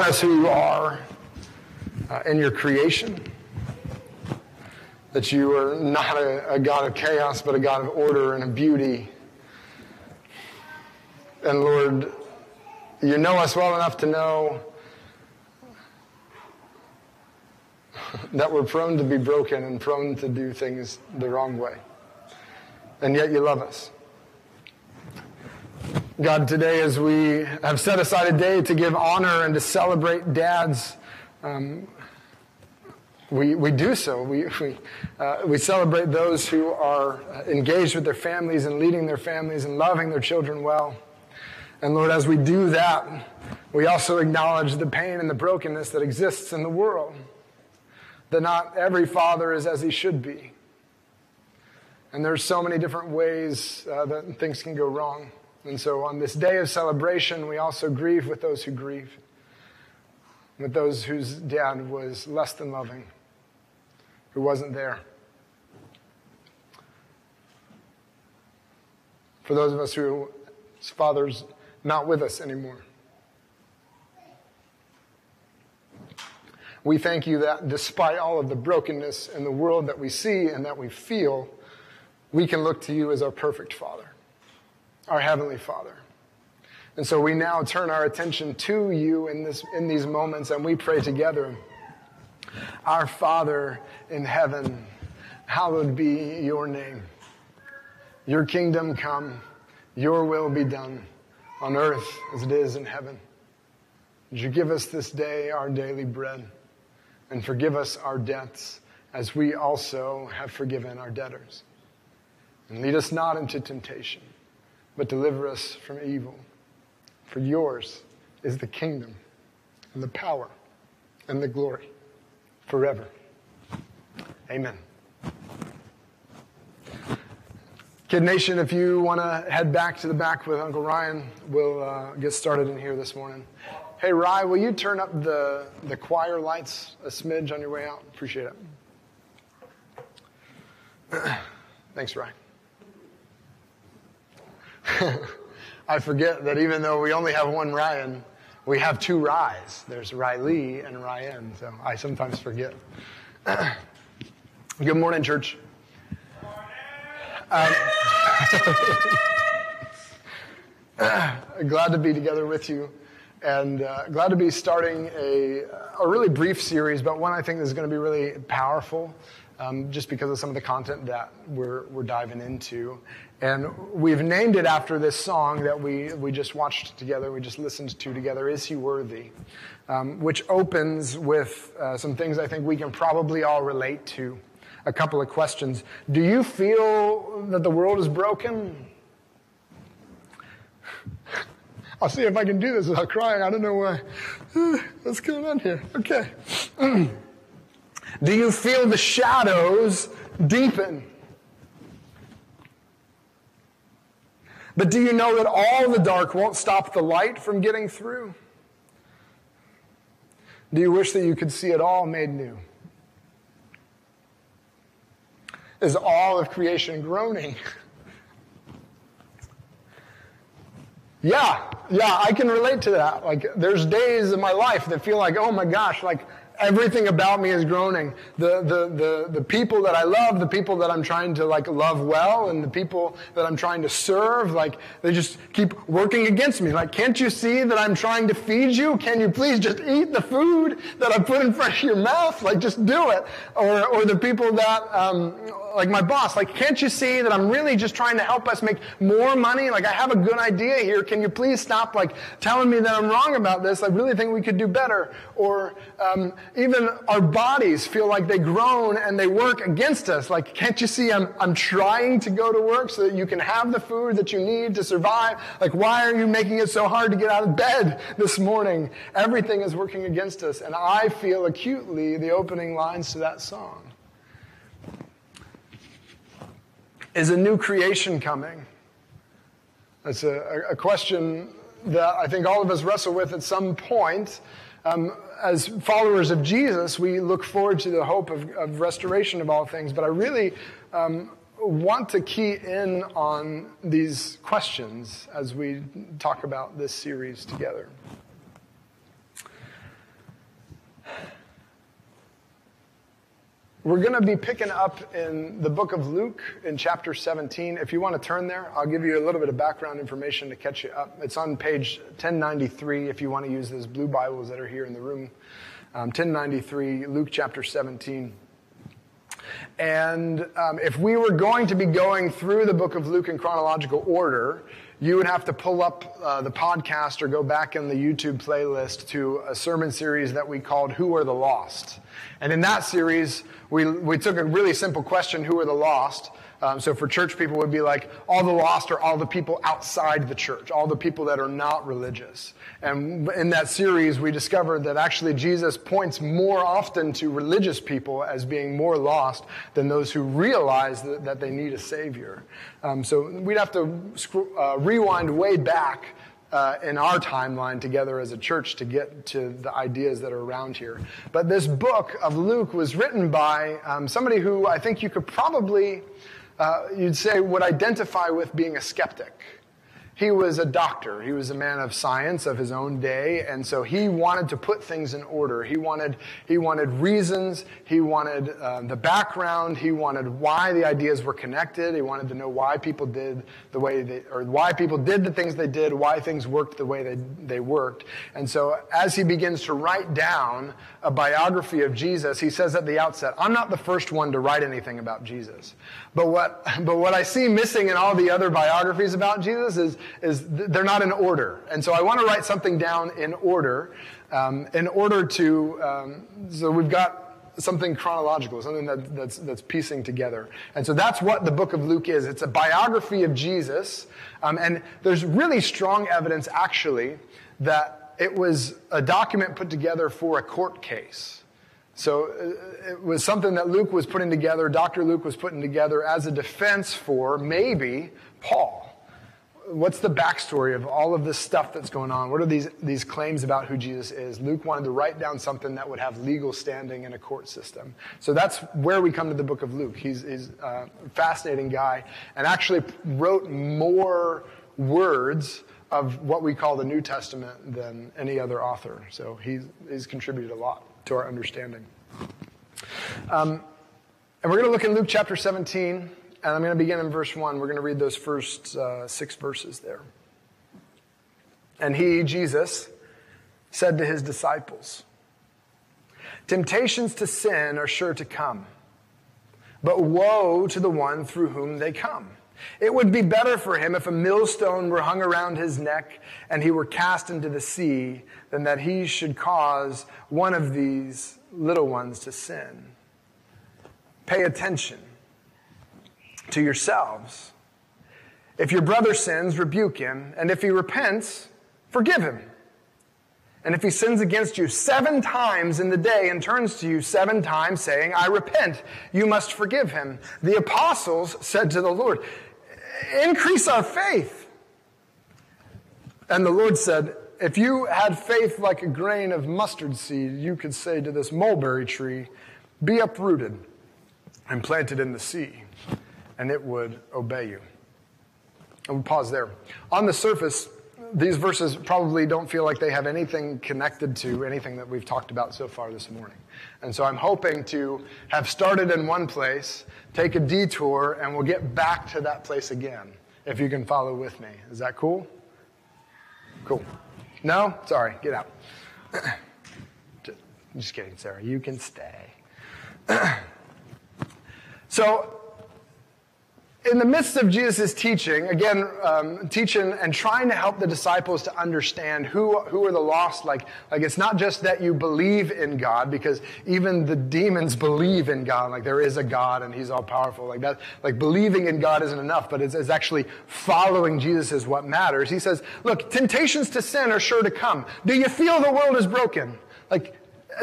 us who you are uh, in your creation. That you are not a, a God of chaos, but a God of order and of beauty. And Lord, you know us well enough to know that we're prone to be broken and prone to do things the wrong way. And yet you love us. God, today as we have set aside a day to give honor and to celebrate dads, um, we, we do so. We, we, uh, we celebrate those who are engaged with their families and leading their families and loving their children well. And Lord, as we do that, we also acknowledge the pain and the brokenness that exists in the world. That not every father is as he should be. And there's so many different ways uh, that things can go wrong. And so on this day of celebration, we also grieve with those who grieve, with those whose dad was less than loving, who wasn't there. For those of us whose father's not with us anymore. We thank you that despite all of the brokenness in the world that we see and that we feel, we can look to you as our perfect Father our Heavenly Father. And so we now turn our attention to you in, this, in these moments and we pray together. Our Father in heaven, hallowed be your name. Your kingdom come, your will be done on earth as it is in heaven. Would you give us this day our daily bread and forgive us our debts as we also have forgiven our debtors. And lead us not into temptation but deliver us from evil. For yours is the kingdom and the power and the glory forever. Amen. Kid Nation, if you want to head back to the back with Uncle Ryan, we'll uh, get started in here this morning. Hey, Rye, will you turn up the, the choir lights a smidge on your way out? Appreciate it. Thanks, Rye. I forget that even though we only have one Ryan, we have two Rys. There's Riley and Ryan, so I sometimes forget. Good morning, church. Um, glad to be together with you, and uh, glad to be starting a, a really brief series, but one I think is going to be really powerful um, just because of some of the content that we're, we're diving into. And we've named it after this song that we, we just watched together, we just listened to together, Is He Worthy? Um, which opens with uh, some things I think we can probably all relate to. A couple of questions. Do you feel that the world is broken? I'll see if I can do this without crying. I don't know why. What's going on here? Okay. Do you feel the shadows deepen? But do you know that all the dark won't stop the light from getting through? Do you wish that you could see it all made new? Is all of creation groaning? yeah, yeah, I can relate to that. Like, there's days in my life that feel like, oh my gosh, like, everything about me is groaning. The, the, the, the people that I love, the people that I'm trying to like love well, and the people that I'm trying to serve, like they just keep working against me. Like, can't you see that I'm trying to feed you? Can you please just eat the food that I put in front of your mouth? Like, just do it. Or, or the people that, um, like my boss, like, can't you see that I'm really just trying to help us make more money? Like, I have a good idea here. Can you please stop like telling me that I'm wrong about this? I really think we could do better. Or, um, even our bodies feel like they groan and they work against us. Like, can't you see I'm, I'm trying to go to work so that you can have the food that you need to survive? Like, why are you making it so hard to get out of bed this morning? Everything is working against us. And I feel acutely the opening lines to that song. Is a new creation coming? That's a, a question that I think all of us wrestle with at some point. Um, as followers of Jesus, we look forward to the hope of, of, restoration of all things. But I really um, want to key in on these questions as we talk about this series together. We're going to be picking up in the book of Luke in chapter 17. If you want to turn there, I'll give you a little bit of background information to catch you up. It's on page 1093 if you want to use those blue Bibles that are here in the room. Um, 1093, Luke chapter 17. And um, if we were going to be going through the book of Luke in chronological order, you would have to pull up uh, the podcast or go back in the YouTube playlist to a sermon series that we called Who Are the Lost? And in that series, we, we took a really simple question, Who are the lost? Um, so for church people, would be like all the lost are all the people outside the church, all the people that are not religious. And in that series, we discovered that actually Jesus points more often to religious people as being more lost than those who realize that, that they need a savior. Um, so we'd have to uh, rewind way back uh, in our timeline together as a church to get to the ideas that are around here. But this book of Luke was written by um, somebody who I think you could probably uh, you'd say would identify with being a skeptic. He was a doctor. He was a man of science of his own day, and so he wanted to put things in order. He wanted, he wanted reasons. He wanted uh, the background. He wanted why the ideas were connected. He wanted to know why people did the way they, or why people did the things they did, why things worked the way they, they worked. And so as he begins to write down a biography of Jesus, he says at the outset, I'm not the first one to write anything about Jesus. But what, but what I see missing in all the other biographies about Jesus is, is they're not in order. And so I want to write something down in order, um, in order to, um, so we've got something chronological, something that, that's, that's piecing together. And so that's what the book of Luke is. It's a biography of Jesus. Um, and there's really strong evidence, actually, that it was a document put together for a court case. So uh, it was something that Luke was putting together, Dr. Luke was putting together as a defense for maybe Paul what's the backstory of all of this stuff that's going on? What are these, these claims about who Jesus is? Luke wanted to write down something that would have legal standing in a court system. So that's where we come to the book of Luke. He's, he's a fascinating guy and actually wrote more words of what we call the New Testament than any other author. So he's, he's contributed a lot to our understanding. Um, and we're going to look in Luke chapter 17. And I'm going to begin in verse 1. We're going to read those first uh, six verses there. And he, Jesus, said to his disciples, Temptations to sin are sure to come, but woe to the one through whom they come. It would be better for him if a millstone were hung around his neck and he were cast into the sea than that he should cause one of these little ones to sin. Pay attention to yourselves. If your brother sins, rebuke him, and if he repents, forgive him. And if he sins against you seven times in the day and turns to you seven times saying, I repent, you must forgive him. The apostles said to the Lord, increase our faith. And the Lord said, if you had faith like a grain of mustard seed, you could say to this mulberry tree, be uprooted and planted in the sea and it would obey you. And we pause there. On the surface, these verses probably don't feel like they have anything connected to anything that we've talked about so far this morning. And so I'm hoping to have started in one place, take a detour, and we'll get back to that place again, if you can follow with me. Is that cool? Cool. No? Sorry, get out. Just kidding, Sarah. You can stay. so, in the midst of Jesus' teaching, again, um, teaching and trying to help the disciples to understand who, who are the lost, like, like it's not just that you believe in God, because even the demons believe in God, like there is a God and he's all powerful, like that, like believing in God isn't enough, but it's, it's actually following Jesus is what matters. He says, look, temptations to sin are sure to come. Do you feel the world is broken? Like,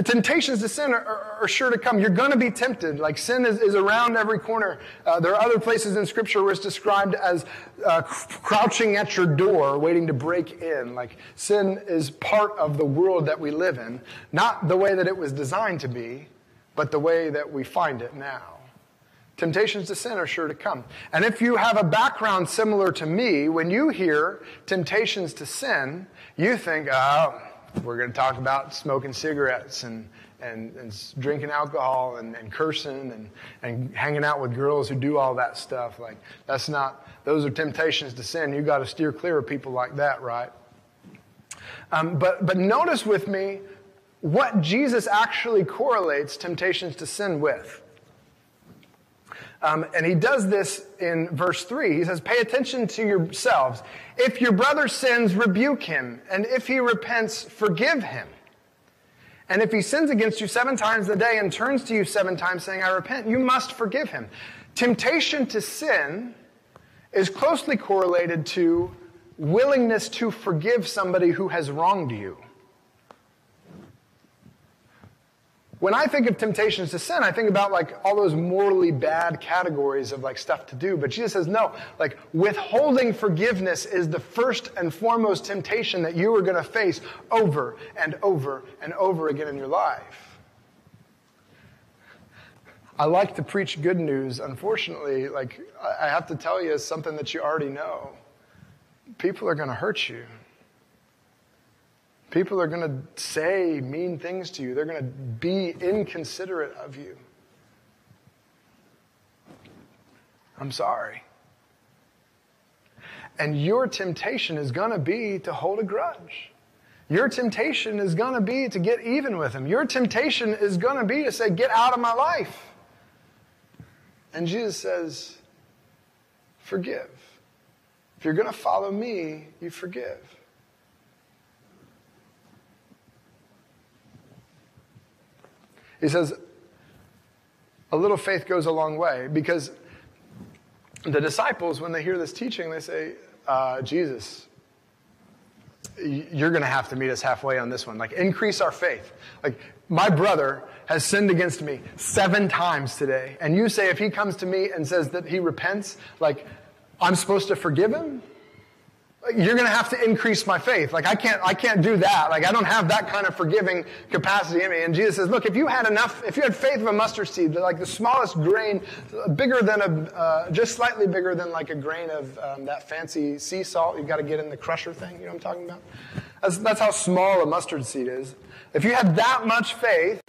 temptations to sin are, are, are, sure to come. You're going to be tempted. Like sin is, is around every corner. Uh, there are other places in Scripture where it's described as uh, crouching at your door, waiting to break in. Like sin is part of the world that we live in, not the way that it was designed to be, but the way that we find it now. Temptations to sin are sure to come. And if you have a background similar to me, when you hear temptations to sin, you think, oh, we're going to talk about smoking cigarettes and, and, and drinking alcohol and, and cursing and, and hanging out with girls who do all that stuff. Like, that's not, those are temptations to sin. You've got to steer clear of people like that, right? Um, but, but notice with me what Jesus actually correlates temptations to sin with. Um, and he does this in verse 3. He says, Pay attention to yourselves. If your brother sins, rebuke him. And if he repents, forgive him. And if he sins against you seven times a day and turns to you seven times saying, I repent, you must forgive him. Temptation to sin is closely correlated to willingness to forgive somebody who has wronged you. When I think of temptations to sin, I think about like all those morally bad categories of like stuff to do. But Jesus says, no, like withholding forgiveness is the first and foremost temptation that you are going to face over and over and over again in your life. I like to preach good news. Unfortunately, like I have to tell you something that you already know. People are going to hurt you. People are going to say mean things to you, they're going to be inconsiderate of you. I'm sorry. And your temptation is going to be to hold a grudge. Your temptation is going to be to get even with him. Your temptation is going to be to say, Get out of my life. And Jesus says, Forgive. If you're going to follow me, you forgive. He says, a little faith goes a long way because the disciples, when they hear this teaching, they say, uh, Jesus, you're going to have to meet us halfway on this one. Like, increase our faith. Like, my brother has sinned against me seven times today. And you say, if he comes to me and says that he repents, like, I'm supposed to forgive him? You're going to have to increase my faith. Like I can't, I can't do that. Like I don't have that kind of forgiving capacity in me. And Jesus says, look, if you had enough, if you had faith of a mustard seed, like the smallest grain, bigger than a, uh, just slightly bigger than like a grain of um, that fancy sea salt you've got to get in the crusher thing. You know what I'm talking about? That's, that's how small a mustard seed is. If you had that much faith,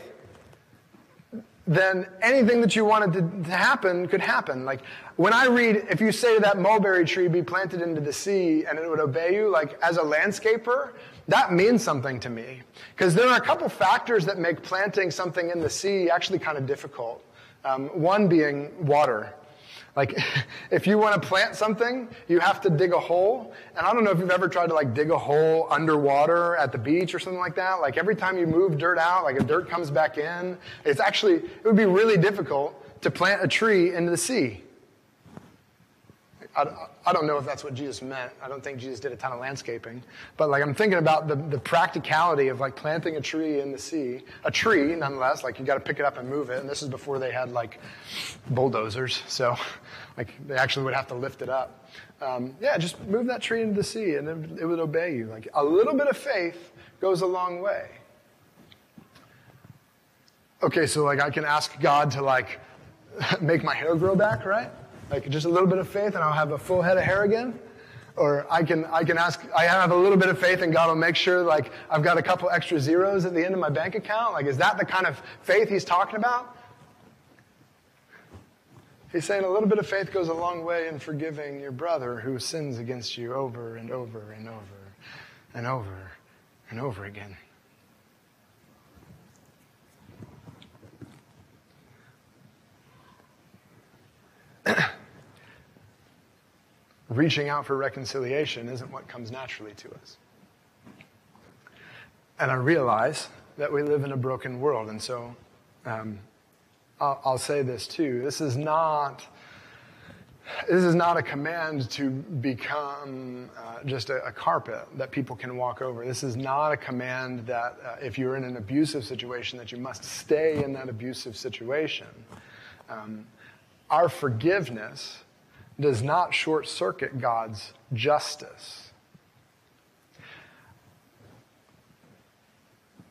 then anything that you wanted to, to, happen could happen. Like when I read, if you say that mulberry tree, be planted into the sea and it would obey you, like as a landscaper, that means something to me. Because there are a couple factors that make planting something in the sea actually kind of difficult. Um, one being water. Like, if you want to plant something, you have to dig a hole. And I don't know if you've ever tried to like dig a hole underwater at the beach or something like that. Like every time you move dirt out, like a dirt comes back in. It's actually, it would be really difficult to plant a tree into the sea. I, don't know if that's what Jesus meant. I don't think Jesus did a ton of landscaping. But like I'm thinking about the, the practicality of like planting a tree in the sea. A tree, nonetheless, like you got to pick it up and move it. And this is before they had like bulldozers. So like they actually would have to lift it up. Um, yeah, just move that tree into the sea and it, it would obey you. Like a little bit of faith goes a long way. Okay, so like I can ask God to like make my hair grow back, right? Like just a little bit of faith and I'll have a full head of hair again. Or I can, I can ask, I have a little bit of faith and God will make sure like I've got a couple extra zeros at the end of my bank account. Like, is that the kind of faith he's talking about? He's saying a little bit of faith goes a long way in forgiving your brother who sins against you over and over and over and over and over again. reaching out for reconciliation isn't what comes naturally to us. And I realize that we live in a broken world. And so um, I'll, I'll, say this too. This is not. This is not a command to become uh, just a, a, carpet that people can walk over. This is not a command that uh, if you're in an abusive situation that you must stay in that abusive situation. Um, our forgiveness does not short circuit God's justice.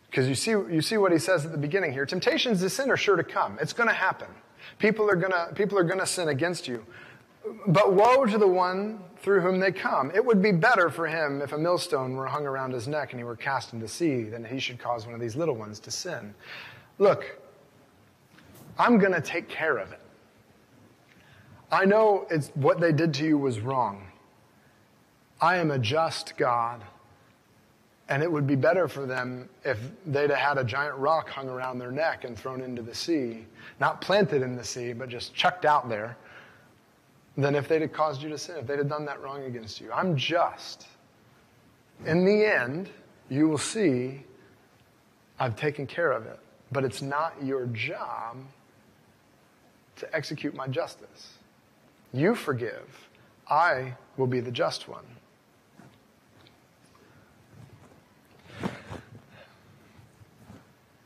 Because you see, you see what he says at the beginning here. Temptations to sin are sure to come. It's going to happen. People are gonna, people are gonna sin against you. But woe to the one through whom they come. It would be better for him if a millstone were hung around his neck and he were cast into sea than he should cause one of these little ones to sin. Look, I'm going to take care of it. I know it's, what they did to you was wrong. I am a just God. And it would be better for them if they'd have had a giant rock hung around their neck and thrown into the sea. Not planted in the sea, but just chucked out there than if they'd have caused you to sin, if they'd have done that wrong against you. I'm just. In the end, you will see I've taken care of it. But it's not your job to execute my justice. You forgive, I will be the just one.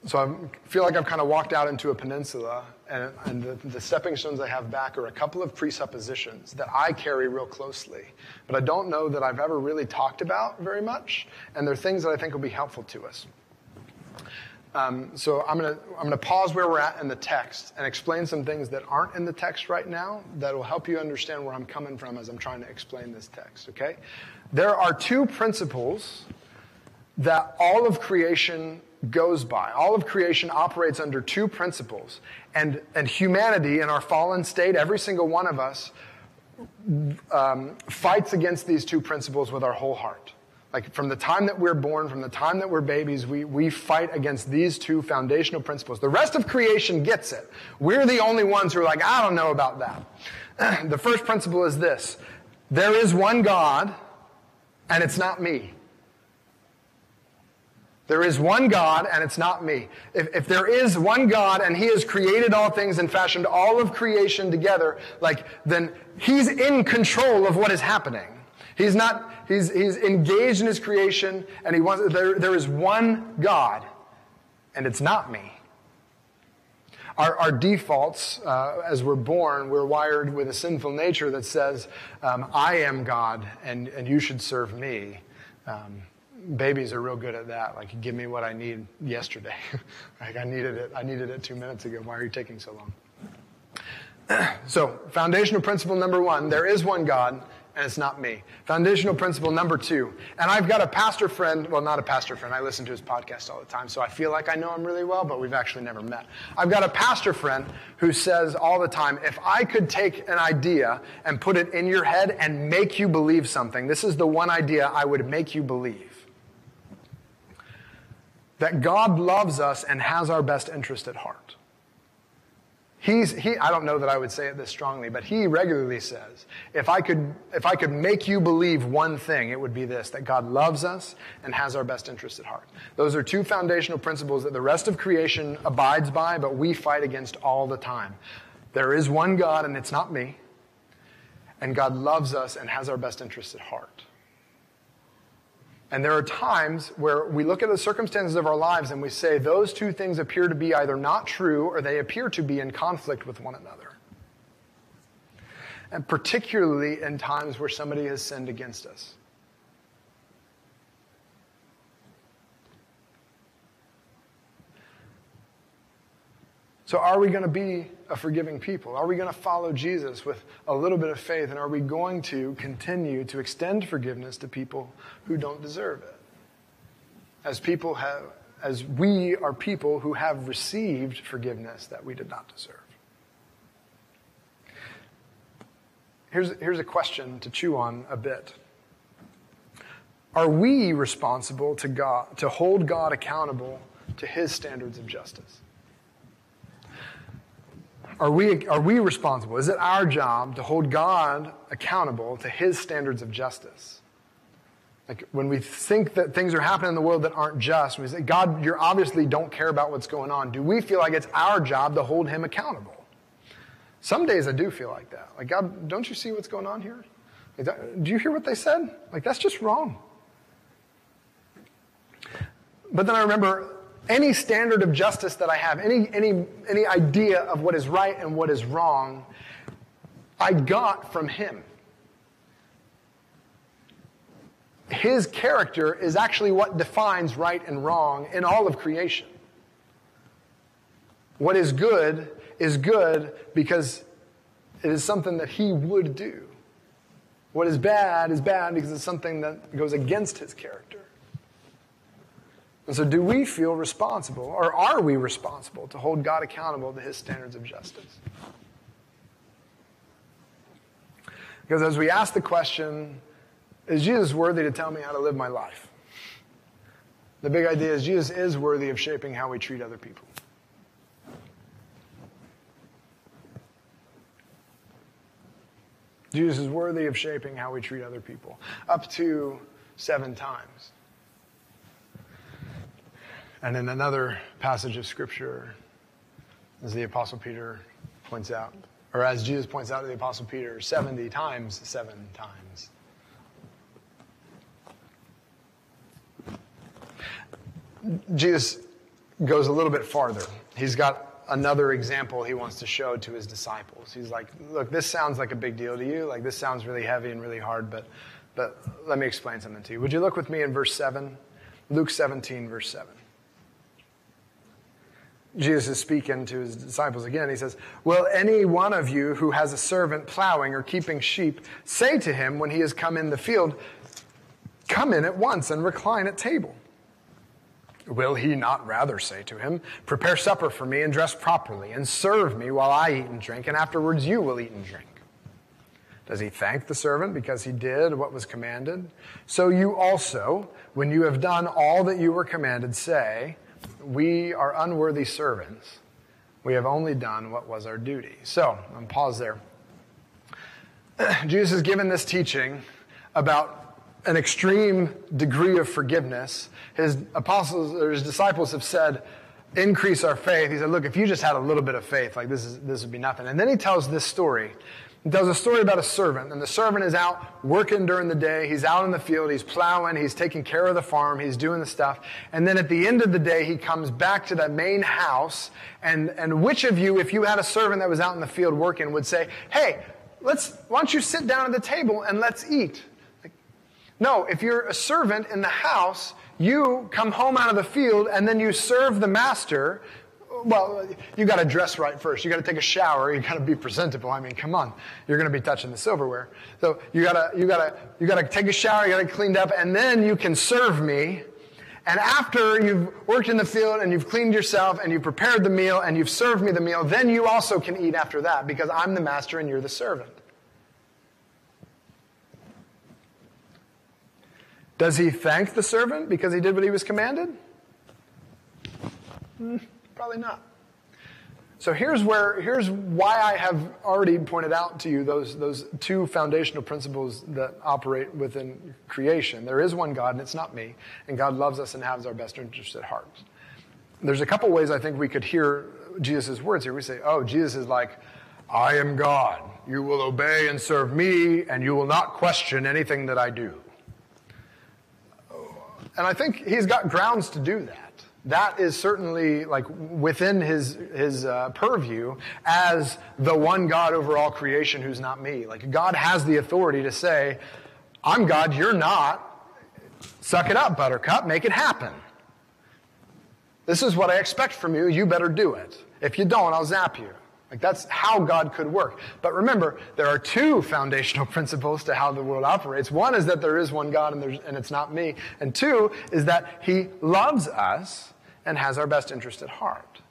So I feel like I've kind of walked out into a peninsula, and, and the, the, stepping stones I have back are a couple of presuppositions that I carry real closely, but I don't know that I've ever really talked about very much, and they're things that I think will be helpful to us. Um, so I'm going to I'm going to pause where we're at in the text and explain some things that aren't in the text right now that will help you understand where I'm coming from as I'm trying to explain this text. Okay, there are two principles that all of creation goes by. All of creation operates under two principles. And, and humanity in our fallen state, every single one of us, um, fights against these two principles with our whole heart. Like from the time that we're born, from the time that we're babies, we, we fight against these two foundational principles. The rest of creation gets it. We're the only ones who are like, I don't know about that. the first principle is this there is one God, and it's not me. There is one God, and it's not me. If, if there is one God, and He has created all things and fashioned all of creation together, like, then He's in control of what is happening. He's not, he's, he's engaged in His creation, and He wants, there, there is one God, and it's not me. Our, our defaults, uh, as we're born, we're wired with a sinful nature that says, um, I am God, and, and you should serve me. Um, babies are real good at that. Like, give me what I need yesterday. like, I needed it. I needed it two minutes ago. Why are you taking so long? so, foundational principle number one: there is one God, and it's not me. Foundational principle number two, and I've got a pastor friend. Well, not a pastor friend. I listen to his podcast all the time, so I feel like I know him really well, but we've actually never met. I've got a pastor friend who says all the time, if I could take an idea and put it in your head and make you believe something, this is the one idea I would make you believe that God loves us and has our best interest at heart. He's, he, I don't know that I would say it this strongly, but he regularly says, if I could, if I could make you believe one thing, it would be this, that God loves us and has our best interests at heart. Those are two foundational principles that the rest of creation abides by, but we fight against all the time. There is one God and it's not me. And God loves us and has our best interests at heart. And there are times where we look at the circumstances of our lives and we say those two things appear to be either not true or they appear to be in conflict with one another. And particularly in times where somebody has sinned against us. So, are we going to be a forgiving people? Are we going to follow Jesus with a little bit of faith? And are we going to continue to extend forgiveness to people who don't deserve it? As people have, as we are people who have received forgiveness that we did not deserve. Here's, here's a question to chew on a bit. Are we responsible to God, to hold God accountable to his standards of justice? Are we, are we responsible? Is it our job to hold God accountable to his standards of justice? Like when we think that things are happening in the world that aren't just, we say, God, you obviously don't care about what's going on. Do we feel like it's our job to hold him accountable? Some days I do feel like that. Like, God, don't you see what's going on here? Do you hear what they said? Like, that's just wrong. But then I remember any standard of justice that I have, any, any, any idea of what is right and what is wrong, I got from him. His character is actually what defines right and wrong in all of creation. What is good is good because it is something that he would do. What is bad is bad because it's something that goes against his character. And so, do we feel responsible, or are we responsible, to hold God accountable to his standards of justice? Because as we ask the question, is Jesus worthy to tell me how to live my life? The big idea is Jesus is worthy of shaping how we treat other people. Jesus is worthy of shaping how we treat other people, up to seven times. And in another passage of Scripture, as the Apostle Peter points out, or as Jesus points out to the Apostle Peter, 70 times seven times. Jesus goes a little bit farther. He's got another example he wants to show to his disciples. He's like, look, this sounds like a big deal to you. Like, this sounds really heavy and really hard, but, but let me explain something to you. Would you look with me in verse 7? Luke 17, verse 7. Jesus is speaking to his disciples again. He says, Will any one of you who has a servant plowing or keeping sheep say to him when he has come in the field, Come in at once and recline at table? Will he not rather say to him, Prepare supper for me and dress properly, and serve me while I eat and drink, and afterwards you will eat and drink? Does he thank the servant because he did what was commanded? So you also, when you have done all that you were commanded, say, We are unworthy servants. We have only done what was our duty. So, I'm pause there. Jesus has given this teaching about an extreme degree of forgiveness. His apostles or his disciples have said, increase our faith. He said, look, if you just had a little bit of faith, like this is this would be nothing. And then he tells this story. He tells a story about a servant, and the servant is out working during the day. He's out in the field, he's plowing, he's taking care of the farm, he's doing the stuff. And then at the end of the day, he comes back to that main house. And, and which of you, if you had a servant that was out in the field working, would say, Hey, let's, why don't you sit down at the table and let's eat? No, if you're a servant in the house, you come home out of the field and then you serve the master. Well, you got to dress right first. You got to take a shower. You got to be presentable. I mean, come on. You're going to be touching the silverware. So you got to, you got to, you got to take a shower. You got to cleaned up and then you can serve me. And after you've worked in the field and you've cleaned yourself and you've prepared the meal and you've served me the meal, then you also can eat after that because I'm the master and you're the servant. Does he thank the servant because he did what he was commanded? Hmm. Probably not. So here's where here's why I have already pointed out to you those those two foundational principles that operate within creation. There is one God and it's not me, and God loves us and has our best interest at heart. There's a couple ways I think we could hear Jesus' words here. We say, "Oh, Jesus is like, I am God. You will obey and serve me, and you will not question anything that I do." And I think he's got grounds to do that. That is certainly like within his, his uh, purview as the one God over all creation who's not me. Like God has the authority to say, I'm God, you're not. Suck it up, buttercup, make it happen. This is what I expect from you, you better do it. If you don't, I'll zap you. Like that's how God could work. But remember, there are two foundational principles to how the world operates. One is that there is one God and, and it's not me. And two is that He loves us and has our best interest at heart.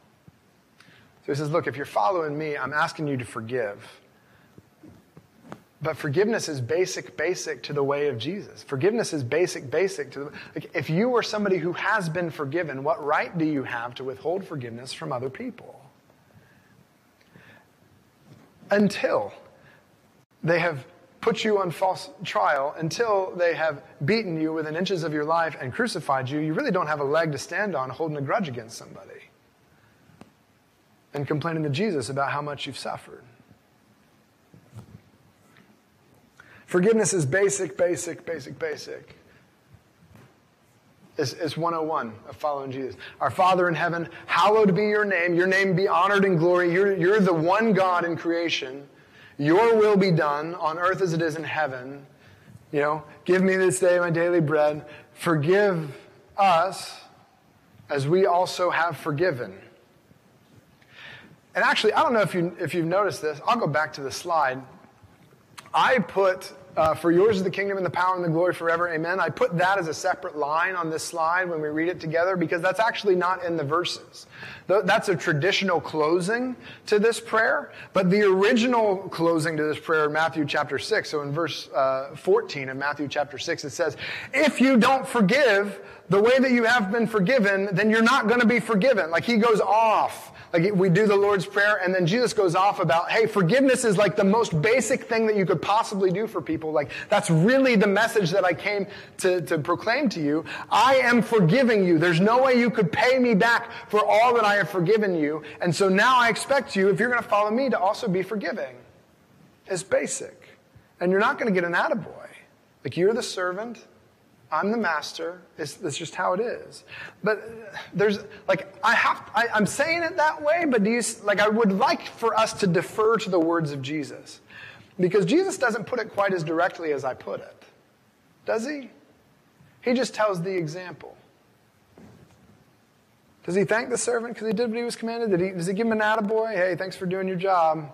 So He says, look, if you're following me, I'm asking you to forgive. But forgiveness is basic, basic to the way of Jesus. Forgiveness is basic, basic to the. Like, if you are somebody who has been forgiven, what right do you have to withhold forgiveness from other people? until they have put you on false trial, until they have beaten you within inches of your life and crucified you, you really don't have a leg to stand on holding a grudge against somebody and complaining to Jesus about how much you've suffered. Forgiveness is basic, basic, basic, basic is, is 101 of following Jesus. Our Father in heaven, hallowed be your name. Your name be honored in glory. You're, you're the one God in creation. Your will be done on earth as it is in heaven. You know, give me this day my daily bread. Forgive us as we also have forgiven. and actually, I don't know if, you, if you've noticed this. I'll go back to the slide. I put, uh, for yours is the kingdom and the power and the glory forever, amen. I put that as a separate line on this slide when we read it together because that's actually not in the verses. That's a traditional closing to this prayer, but the original closing to this prayer in Matthew chapter 6, so in verse uh, 14 of Matthew chapter 6, it says, If you don't forgive the way that you have been forgiven, then you're not going to be forgiven. Like he goes off like we do the Lord's Prayer, and then Jesus goes off about, hey, forgiveness is like the most basic thing that you could possibly do for people. Like, that's really the message that I came to, to proclaim to you. I am forgiving you. There's no way you could pay me back for all that I have forgiven you. And so now I expect you, if you're going to follow me, to also be forgiving. It's basic. And you're not going to get an attaboy. Like, you're the servant. I'm the master. It's, that's just how it is. But there's, like, I have, I, I'm saying it that way, but do you, like, I would like for us to defer to the words of Jesus. Because Jesus doesn't put it quite as directly as I put it. Does he? He just tells the example. Does he thank the servant because he did what he was commanded? Did he, does he give him an attaboy? Hey, thanks for doing your job.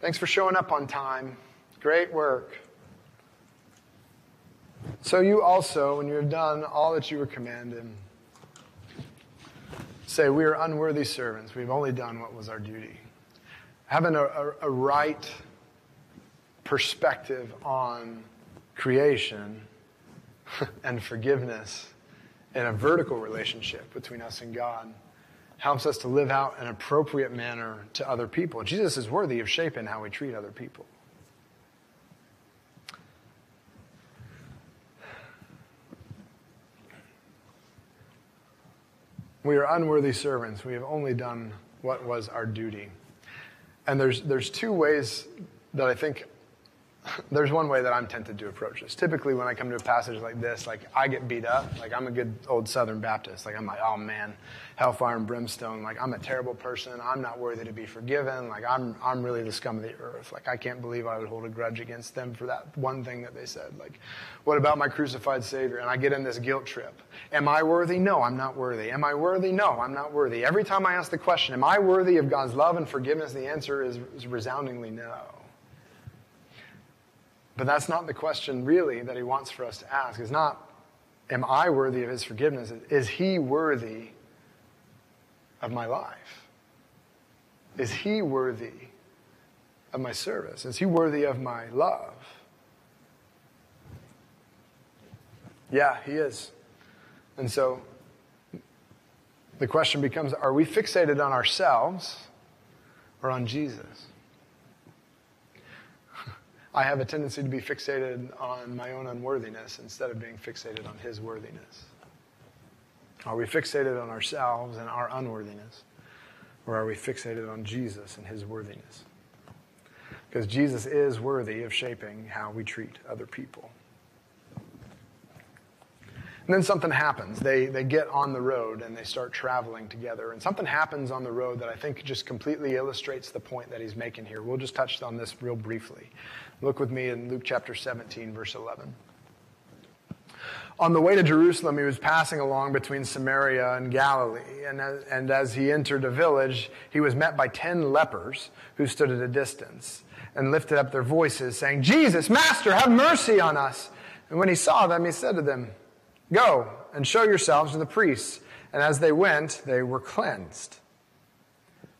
Thanks for showing up on time. Great work. So you also, when you have done all that you were commanded, say, We are unworthy servants. We've only done what was our duty. Having a, a, a right perspective on creation and forgiveness in a vertical relationship between us and God helps us to live out an appropriate manner to other people. Jesus is worthy of shaping how we treat other people. We are unworthy servants. We have only done what was our duty. And there's, there's two ways that I think, there's one way that I'm tempted to approach this. Typically, when I come to a passage like this, like I get beat up. Like I'm a good old Southern Baptist. Like I'm like, oh man, hellfire and brimstone. Like I'm a terrible person. I'm not worthy to be forgiven. Like I'm, I'm really the scum of the earth. Like I can't believe I would hold a grudge against them for that one thing that they said. Like, what about my crucified Savior? And I get in this guilt trip. Am I worthy? No, I'm not worthy. Am I worthy? No, I'm not worthy. Every time I ask the question, am I worthy of God's love and forgiveness? The answer is, is resoundingly no. But that's not the question really that he wants for us to ask. It's not, am I worthy of his forgiveness? Is he worthy of my life? Is he worthy of my service? Is he worthy of my love? Yeah, he is. And so the question becomes are we fixated on ourselves or on Jesus? I have a tendency to be fixated on my own unworthiness instead of being fixated on his worthiness. Are we fixated on ourselves and our unworthiness? Or are we fixated on Jesus and his worthiness? Because Jesus is worthy of shaping how we treat other people. And then something happens. They, they get on the road and they start traveling together. And something happens on the road that I think just completely illustrates the point that he's making here. We'll just touch on this real briefly. Look with me in Luke chapter 17, verse 11. On the way to Jerusalem, he was passing along between Samaria and Galilee. And as, and as he entered a village, he was met by ten lepers who stood at a distance and lifted up their voices, saying, Jesus, Master, have mercy on us. And when he saw them, he said to them, Go and show yourselves to the priests. And as they went, they were cleansed.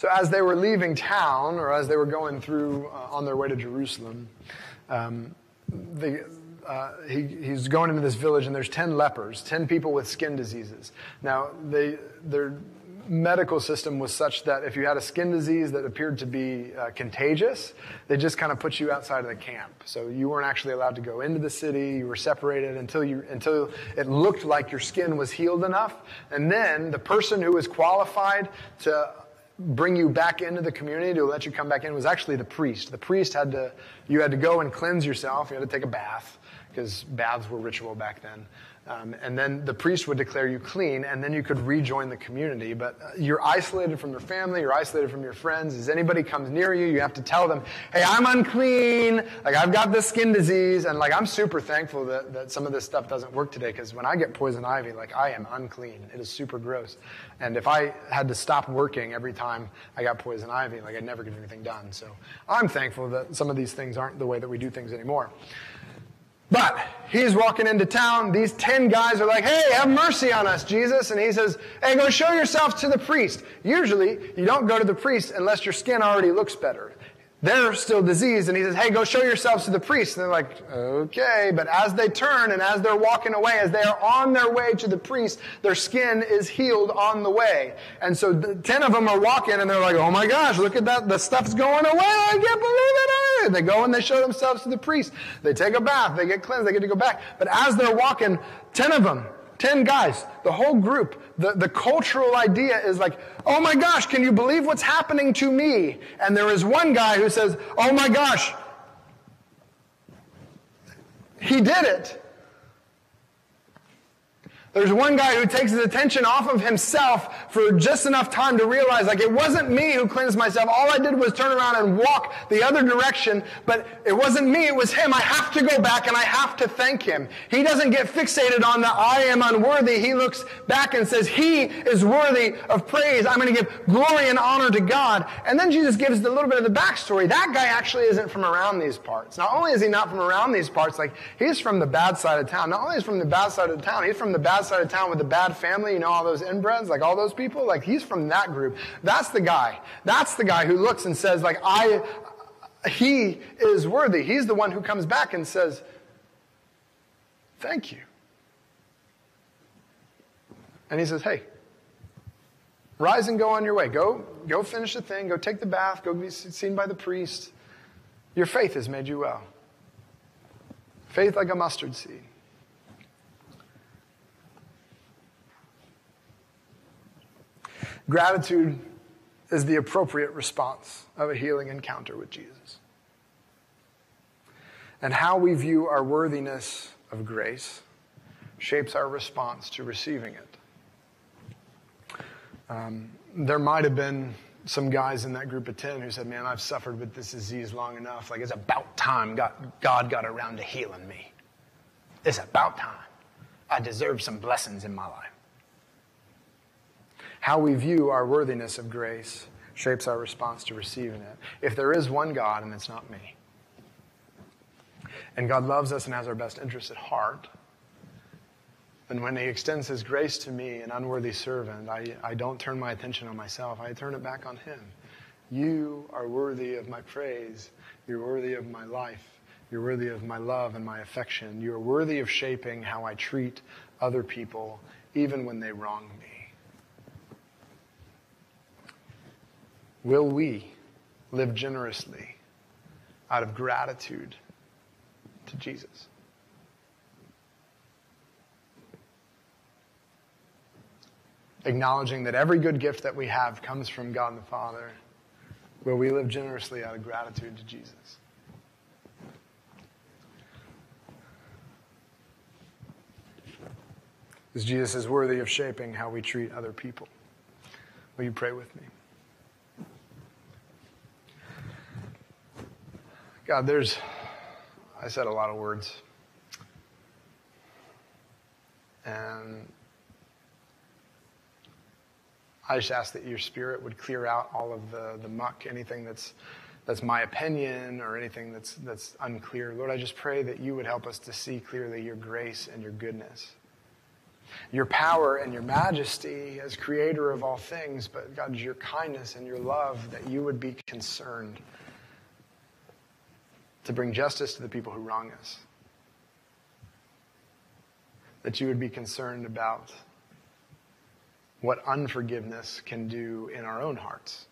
So as they were leaving town, or as they were going through uh, on their way to Jerusalem, um, the, uh, he, he's going into this village, and there's 10 lepers, 10 people with skin diseases. Now, they, their medical system was such that if you had a skin disease that appeared to be uh, contagious, they just kind of put you outside of the camp. So you weren't actually allowed to go into the city. You were separated until you until it looked like your skin was healed enough, and then the person who was qualified to bring you back into the community to let you come back in was actually the priest. The priest had to, you had to go and cleanse yourself. You had to take a bath because baths were ritual back then. Um, and then the priest would declare you clean, and then you could rejoin the community. But uh, you're isolated from your family, you're isolated from your friends. As anybody comes near you, you have to tell them, hey, I'm unclean, like I've got this skin disease. And like I'm super thankful that, that some of this stuff doesn't work today, because when I get poison ivy, like I am unclean. It is super gross. And if I had to stop working every time I got poison ivy, like I'd never get anything done. So I'm thankful that some of these things aren't the way that we do things anymore. But he's walking into town. These 10 guys are like, hey, have mercy on us, Jesus. And he says, hey, go show yourself to the priest. Usually, you don't go to the priest unless your skin already looks better. They're still diseased, and he says, Hey, go show yourselves to the priest. And they're like, Okay. But as they turn and as they're walking away, as they are on their way to the priest, their skin is healed on the way. And so the, 10 of them are walking, and they're like, Oh my gosh, look at that. The stuff's going away. I can't believe it. They go and they show themselves to the priest. They take a bath. They get cleansed. They get to go back. But as they're walking, 10 of them 10 guys, the whole group, the, the cultural idea is like, oh my gosh, can you believe what's happening to me? And there is one guy who says, oh my gosh, he did it. There's one guy who takes his attention off of himself for just enough time to realize, like, it wasn't me who cleansed myself. All I did was turn around and walk the other direction, but it wasn't me, it was him. I have to go back and I have to thank him. He doesn't get fixated on the I am unworthy. He looks back and says, He is worthy of praise. I'm going to give glory and honor to God. And then Jesus gives a little bit of the backstory. That guy actually isn't from around these parts. Not only is he not from around these parts, like, he's from the bad side of town. Not only is from the bad side of town, he's from the bad bad side of town with the bad family, you know, all those inbreds, like all those people, like he's from that group. That's the guy. That's the guy who looks and says, like, I, he is worthy. He's the one who comes back and says, thank you. And he says, hey, rise and go on your way. Go, go finish the thing. Go take the bath. Go be seen by the priest. Your faith has made you well. Faith like a mustard seed. Gratitude is the appropriate response of a healing encounter with Jesus. And how we view our worthiness of grace shapes our response to receiving it. Um, there might have been some guys in that group of 10 who said, Man, I've suffered with this disease long enough. Like, it's about time God, God got around to healing me. It's about time. I deserve some blessings in my life. How we view our worthiness of grace shapes our response to receiving it. If there is one God and it's not me, and God loves us and has our best interests at heart, then when He extends His grace to me, an unworthy servant, I, I don't turn my attention on myself, I turn it back on Him. You are worthy of my praise. You're worthy of my life. You're worthy of my love and my affection. You're worthy of shaping how I treat other people, even when they wrong me. Will we live generously out of gratitude to Jesus? Acknowledging that every good gift that we have comes from God the Father, will we live generously out of gratitude to Jesus? Because Jesus is worthy of shaping how we treat other people. Will you pray with me? God, there's, I said a lot of words. And I just ask that your spirit would clear out all of the, the muck, anything that's, that's my opinion or anything that's, that's unclear. Lord, I just pray that you would help us to see clearly your grace and your goodness, your power and your majesty as creator of all things, but God, your kindness and your love, that you would be concerned to bring justice to the people who wrong us. That you would be concerned about what unforgiveness can do in our own hearts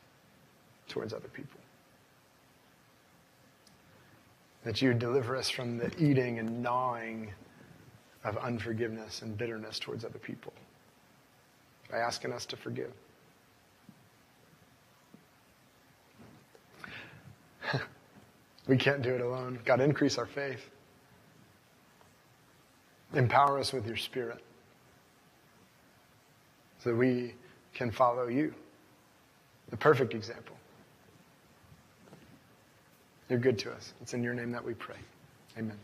towards other people. That you would deliver us from the eating and gnawing of unforgiveness and bitterness towards other people by asking us to forgive. We can't do it alone. God, increase our faith. Empower us with your spirit so that we can follow you, the perfect example. You're good to us. It's in your name that we pray. Amen.